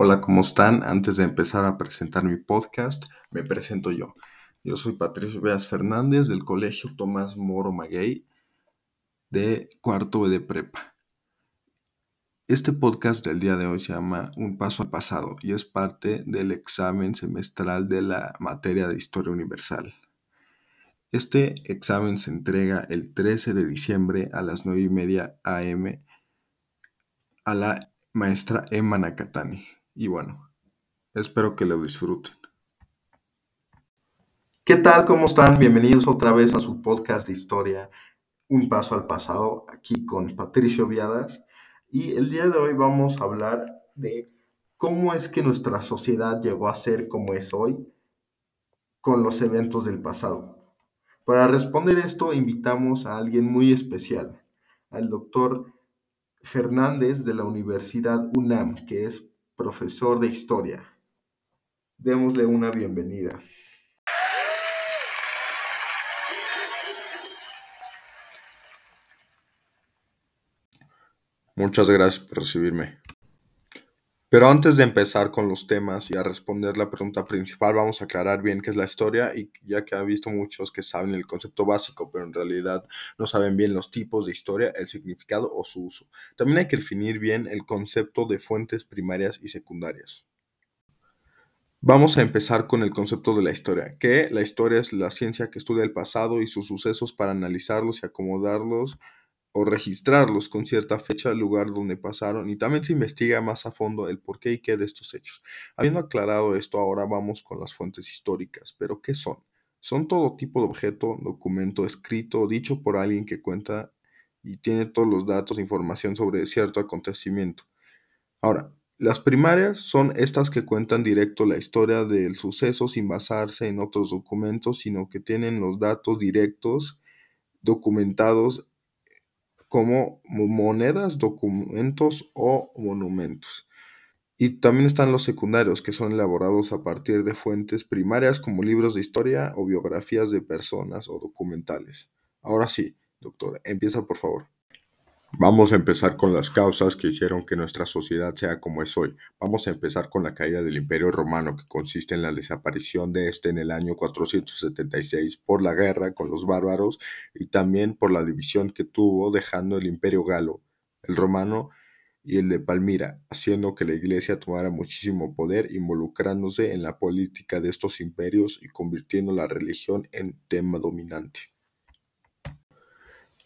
Hola, ¿cómo están? Antes de empezar a presentar mi podcast, me presento yo. Yo soy Patricio Beas Fernández del Colegio Tomás Moro Maguey de cuarto de prepa. Este podcast del día de hoy se llama Un paso al pasado y es parte del examen semestral de la materia de Historia Universal. Este examen se entrega el 13 de diciembre a las 9 y media am a la maestra Emma Nakatani. Y bueno, espero que lo disfruten. ¿Qué tal? ¿Cómo están? Bienvenidos otra vez a su podcast de historia, Un Paso al Pasado, aquí con Patricio Viadas. Y el día de hoy vamos a hablar de cómo es que nuestra sociedad llegó a ser como es hoy con los eventos del pasado. Para responder esto invitamos a alguien muy especial, al doctor Fernández de la Universidad UNAM, que es profesor de historia. Démosle una bienvenida. Muchas gracias por recibirme. Pero antes de empezar con los temas y a responder la pregunta principal, vamos a aclarar bien qué es la historia y ya que han visto muchos que saben el concepto básico, pero en realidad no saben bien los tipos de historia, el significado o su uso. También hay que definir bien el concepto de fuentes primarias y secundarias. Vamos a empezar con el concepto de la historia, que la historia es la ciencia que estudia el pasado y sus sucesos para analizarlos y acomodarlos o registrarlos con cierta fecha lugar donde pasaron y también se investiga más a fondo el por qué y qué de estos hechos. Habiendo aclarado esto, ahora vamos con las fuentes históricas. ¿Pero qué son? Son todo tipo de objeto, documento escrito dicho por alguien que cuenta y tiene todos los datos e información sobre cierto acontecimiento. Ahora, las primarias son estas que cuentan directo la historia del suceso sin basarse en otros documentos, sino que tienen los datos directos documentados como monedas, documentos o monumentos. Y también están los secundarios, que son elaborados a partir de fuentes primarias como libros de historia o biografías de personas o documentales. Ahora sí, doctor, empieza por favor. Vamos a empezar con las causas que hicieron que nuestra sociedad sea como es hoy. Vamos a empezar con la caída del Imperio Romano, que consiste en la desaparición de este en el año 476 por la guerra con los bárbaros y también por la división que tuvo dejando el Imperio Galo, el romano y el de Palmira, haciendo que la Iglesia tomara muchísimo poder, involucrándose en la política de estos imperios y convirtiendo la religión en tema dominante.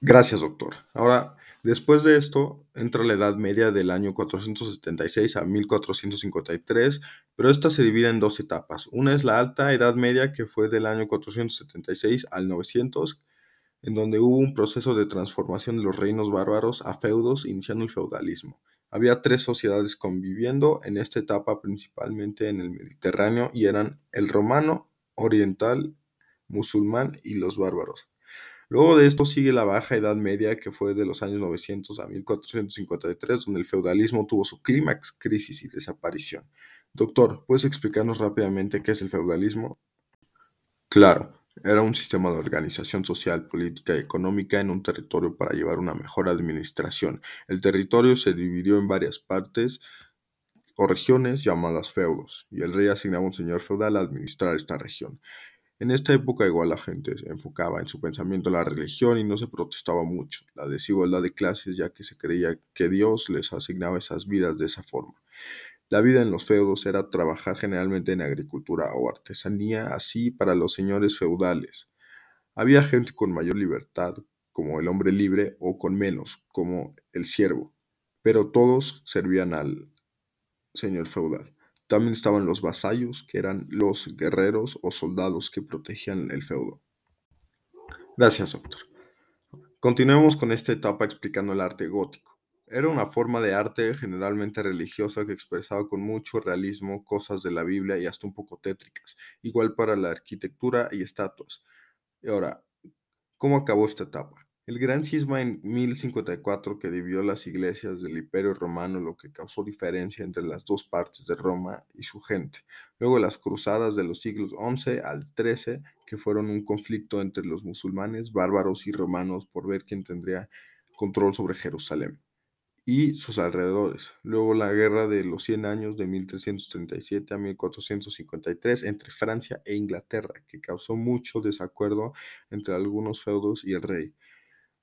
Gracias, doctor. Ahora Después de esto entra la Edad Media del año 476 a 1453, pero esta se divide en dos etapas. Una es la Alta Edad Media, que fue del año 476 al 900, en donde hubo un proceso de transformación de los reinos bárbaros a feudos, iniciando el feudalismo. Había tres sociedades conviviendo en esta etapa, principalmente en el Mediterráneo, y eran el romano, oriental, musulmán y los bárbaros. Luego de esto sigue la Baja Edad Media, que fue de los años 900 a 1453, donde el feudalismo tuvo su clímax, crisis y desaparición. Doctor, ¿puedes explicarnos rápidamente qué es el feudalismo? Claro, era un sistema de organización social, política y económica en un territorio para llevar una mejor administración. El territorio se dividió en varias partes o regiones llamadas feudos, y el rey asignaba un señor feudal a administrar esta región. En esta época igual la gente se enfocaba en su pensamiento en la religión y no se protestaba mucho la desigualdad de clases ya que se creía que Dios les asignaba esas vidas de esa forma. La vida en los feudos era trabajar generalmente en agricultura o artesanía, así para los señores feudales. Había gente con mayor libertad, como el hombre libre, o con menos, como el siervo, pero todos servían al señor feudal. También estaban los vasallos, que eran los guerreros o soldados que protegían el feudo. Gracias, doctor. Continuemos con esta etapa explicando el arte gótico. Era una forma de arte generalmente religiosa que expresaba con mucho realismo cosas de la Biblia y hasta un poco tétricas, igual para la arquitectura y estatuas. Y ahora, ¿cómo acabó esta etapa? El gran cisma en 1054 que dividió las iglesias del Imperio Romano, lo que causó diferencia entre las dos partes de Roma y su gente. Luego las cruzadas de los siglos XI al XIII, que fueron un conflicto entre los musulmanes, bárbaros y romanos por ver quién tendría control sobre Jerusalén. y sus alrededores. Luego la Guerra de los 100 años de 1337 a 1453 entre Francia e Inglaterra, que causó mucho desacuerdo entre algunos feudos y el rey.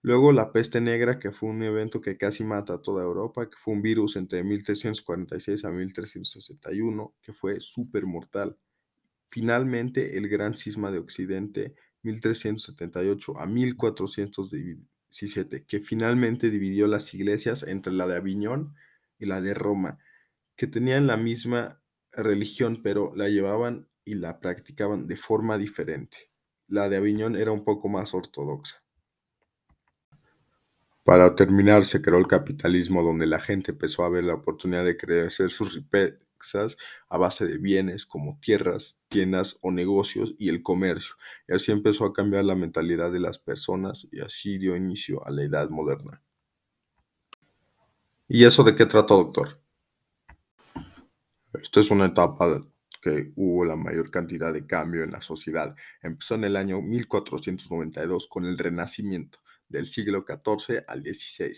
Luego la peste negra, que fue un evento que casi mata a toda Europa, que fue un virus entre 1346 a 1361, que fue súper mortal. Finalmente, el gran cisma de Occidente, 1378 a 1417, que finalmente dividió las iglesias entre la de Aviñón y la de Roma, que tenían la misma religión, pero la llevaban y la practicaban de forma diferente. La de Aviñón era un poco más ortodoxa. Para terminar, se creó el capitalismo donde la gente empezó a ver la oportunidad de crecer sus riquezas a base de bienes como tierras, tiendas o negocios y el comercio. Y así empezó a cambiar la mentalidad de las personas y así dio inicio a la edad moderna. ¿Y eso de qué trató, doctor? Esto es una etapa que hubo la mayor cantidad de cambio en la sociedad. Empezó en el año 1492 con el Renacimiento del siglo XIV al XVI.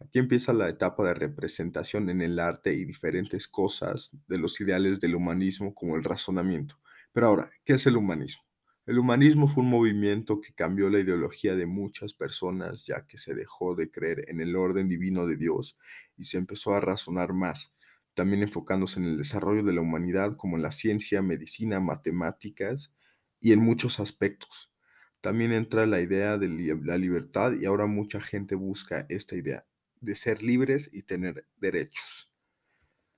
Aquí empieza la etapa de representación en el arte y diferentes cosas de los ideales del humanismo como el razonamiento. Pero ahora, ¿qué es el humanismo? El humanismo fue un movimiento que cambió la ideología de muchas personas ya que se dejó de creer en el orden divino de Dios y se empezó a razonar más, también enfocándose en el desarrollo de la humanidad como en la ciencia, medicina, matemáticas y en muchos aspectos. También entra la idea de la libertad y ahora mucha gente busca esta idea de ser libres y tener derechos.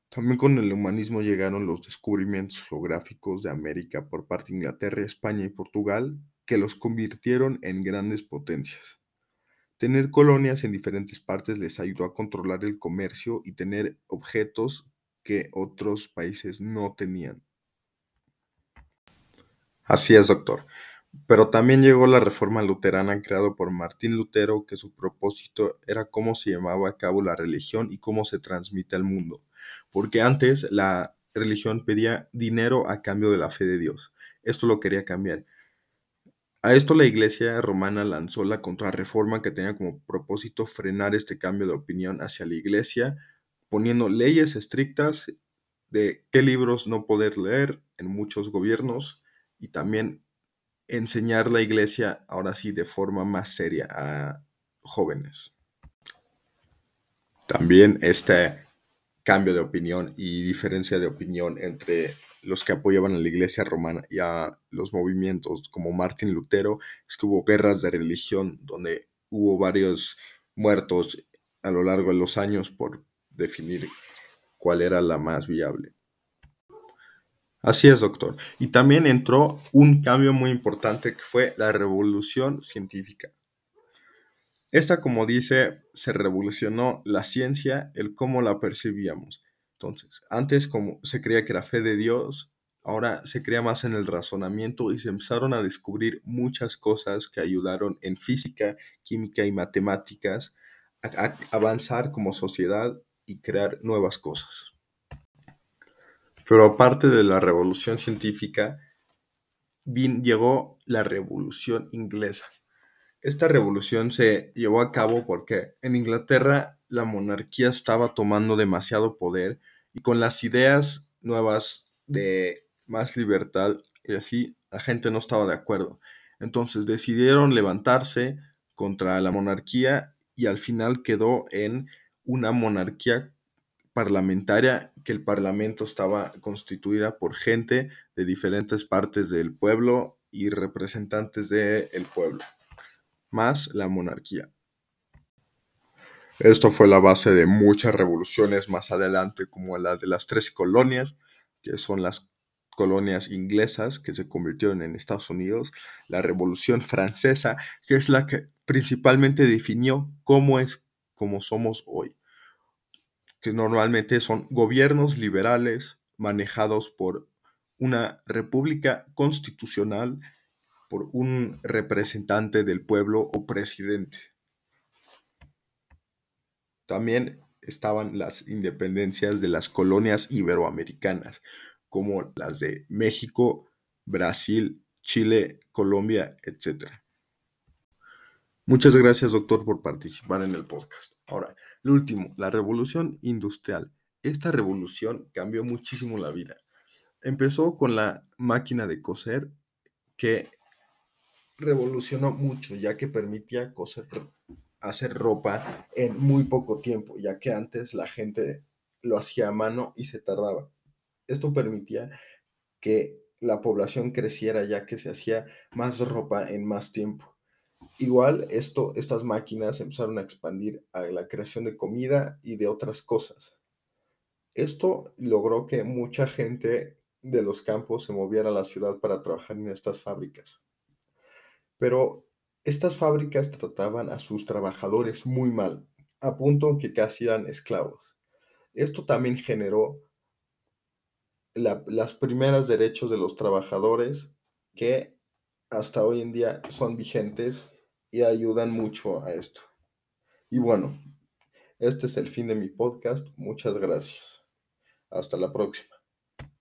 También con el humanismo llegaron los descubrimientos geográficos de América por parte de Inglaterra, España y Portugal, que los convirtieron en grandes potencias. Tener colonias en diferentes partes les ayudó a controlar el comercio y tener objetos que otros países no tenían. Así es, doctor. Pero también llegó la reforma luterana creada por Martín Lutero, que su propósito era cómo se llevaba a cabo la religión y cómo se transmite al mundo. Porque antes la religión pedía dinero a cambio de la fe de Dios. Esto lo quería cambiar. A esto la Iglesia romana lanzó la contrarreforma que tenía como propósito frenar este cambio de opinión hacia la Iglesia, poniendo leyes estrictas de qué libros no poder leer en muchos gobiernos y también enseñar la iglesia ahora sí de forma más seria a jóvenes. También este cambio de opinión y diferencia de opinión entre los que apoyaban a la iglesia romana y a los movimientos como Martín Lutero es que hubo guerras de religión donde hubo varios muertos a lo largo de los años por definir cuál era la más viable. Así es, doctor. Y también entró un cambio muy importante que fue la revolución científica. Esta, como dice, se revolucionó la ciencia, el cómo la percibíamos. Entonces, antes como se creía que era fe de Dios, ahora se creía más en el razonamiento y se empezaron a descubrir muchas cosas que ayudaron en física, química y matemáticas a avanzar como sociedad y crear nuevas cosas. Pero aparte de la revolución científica, llegó la revolución inglesa. Esta revolución se llevó a cabo porque en Inglaterra la monarquía estaba tomando demasiado poder y con las ideas nuevas de más libertad y así la gente no estaba de acuerdo. Entonces decidieron levantarse contra la monarquía y al final quedó en una monarquía parlamentaria, que el parlamento estaba constituida por gente de diferentes partes del pueblo y representantes del pueblo, más la monarquía. Esto fue la base de muchas revoluciones más adelante, como la de las tres colonias, que son las colonias inglesas que se convirtieron en Estados Unidos, la Revolución Francesa, que es la que principalmente definió cómo es como somos hoy que normalmente son gobiernos liberales manejados por una república constitucional, por un representante del pueblo o presidente. También estaban las independencias de las colonias iberoamericanas, como las de México, Brasil, Chile, Colombia, etc. Muchas gracias, doctor, por participar en el podcast. Ahora, Lo último, la revolución industrial. Esta revolución cambió muchísimo la vida. Empezó con la máquina de coser que revolucionó mucho, ya que permitía coser, hacer ropa en muy poco tiempo, ya que antes la gente lo hacía a mano y se tardaba. Esto permitía que la población creciera, ya que se hacía más ropa en más tiempo. Igual, esto, estas máquinas empezaron a expandir a la creación de comida y de otras cosas. Esto logró que mucha gente de los campos se moviera a la ciudad para trabajar en estas fábricas. Pero estas fábricas trataban a sus trabajadores muy mal, a punto que casi eran esclavos. Esto también generó las primeras derechos de los trabajadores que hasta hoy en día son vigentes y ayudan mucho a esto. Y bueno, este es el fin de mi podcast. Muchas gracias. Hasta la próxima.